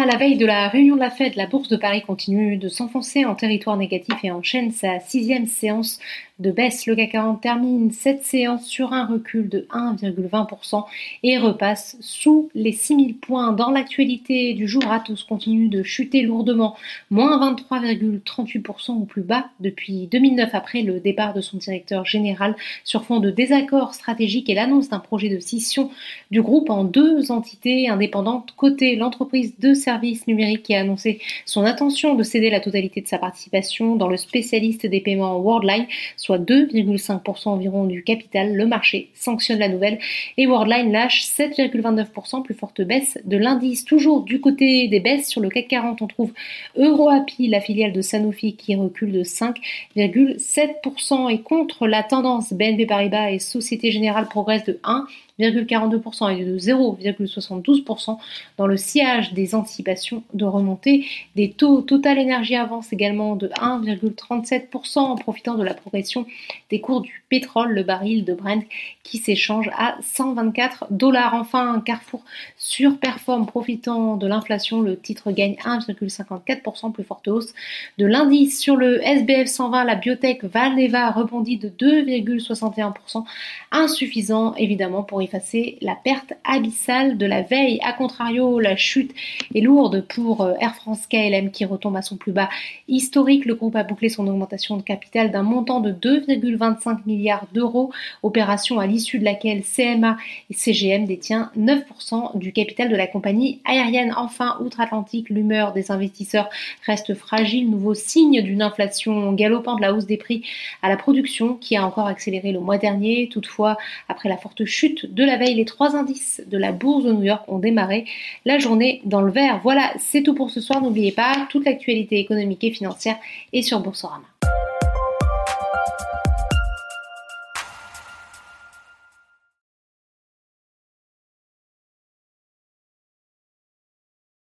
À la veille de la réunion de la Fed, la bourse de Paris continue de s'enfoncer en territoire négatif et enchaîne sa sixième séance de baisse. Le CAC 40 termine cette séance sur un recul de 1,20% et repasse sous les 6000 points. Dans l'actualité du jour, Atos continue de chuter lourdement, moins 23,38% au plus bas depuis 2009 après le départ de son directeur général sur fond de désaccords stratégiques et l'annonce d'un projet de scission du groupe en deux entités indépendantes. Côté l'entreprise de services numériques qui a annoncé son intention de céder la totalité de sa participation dans le spécialiste des paiements Worldline, soit 2,5% environ du capital. Le marché sanctionne la nouvelle et Worldline lâche 7,29%, plus forte baisse de l'indice. Toujours du côté des baisses sur le CAC 40, on trouve EuroAPI, la filiale de Sanofi, qui recule de 5,7% et contre la tendance BNP Paribas et Société Générale progresse de 1 0,42% et de 0,72% dans le sillage des anticipations de remontée des taux. Total Énergie avance également de 1,37% en profitant de la progression des cours du pétrole, le baril de Brent qui s'échange à 124 dollars. Enfin, Carrefour surperforme profitant de l'inflation. Le titre gagne 1,54%, plus forte hausse de l'indice. Sur le SBF 120, la biotech Valneva rebondit de 2,61%, insuffisant évidemment pour effacer la perte abyssale de la veille. A contrario, la chute est lourde pour euh, Air France KLM qui retombe à son plus bas historique. Le groupe a bouclé son augmentation de capital d'un montant de 2,25 milliards d'euros, opération à l'issue de laquelle CMA et CGM détient 9% du capital de la compagnie aérienne. Enfin, outre-Atlantique, l'humeur des investisseurs reste fragile, nouveau signe d'une inflation galopante, la hausse des prix à la production qui a encore accéléré le mois dernier. Toutefois, après la forte chute de de la veille, les trois indices de la bourse de New York ont démarré la journée dans le vert. Voilà, c'est tout pour ce soir. N'oubliez pas, toute l'actualité économique et financière est sur Boursorama.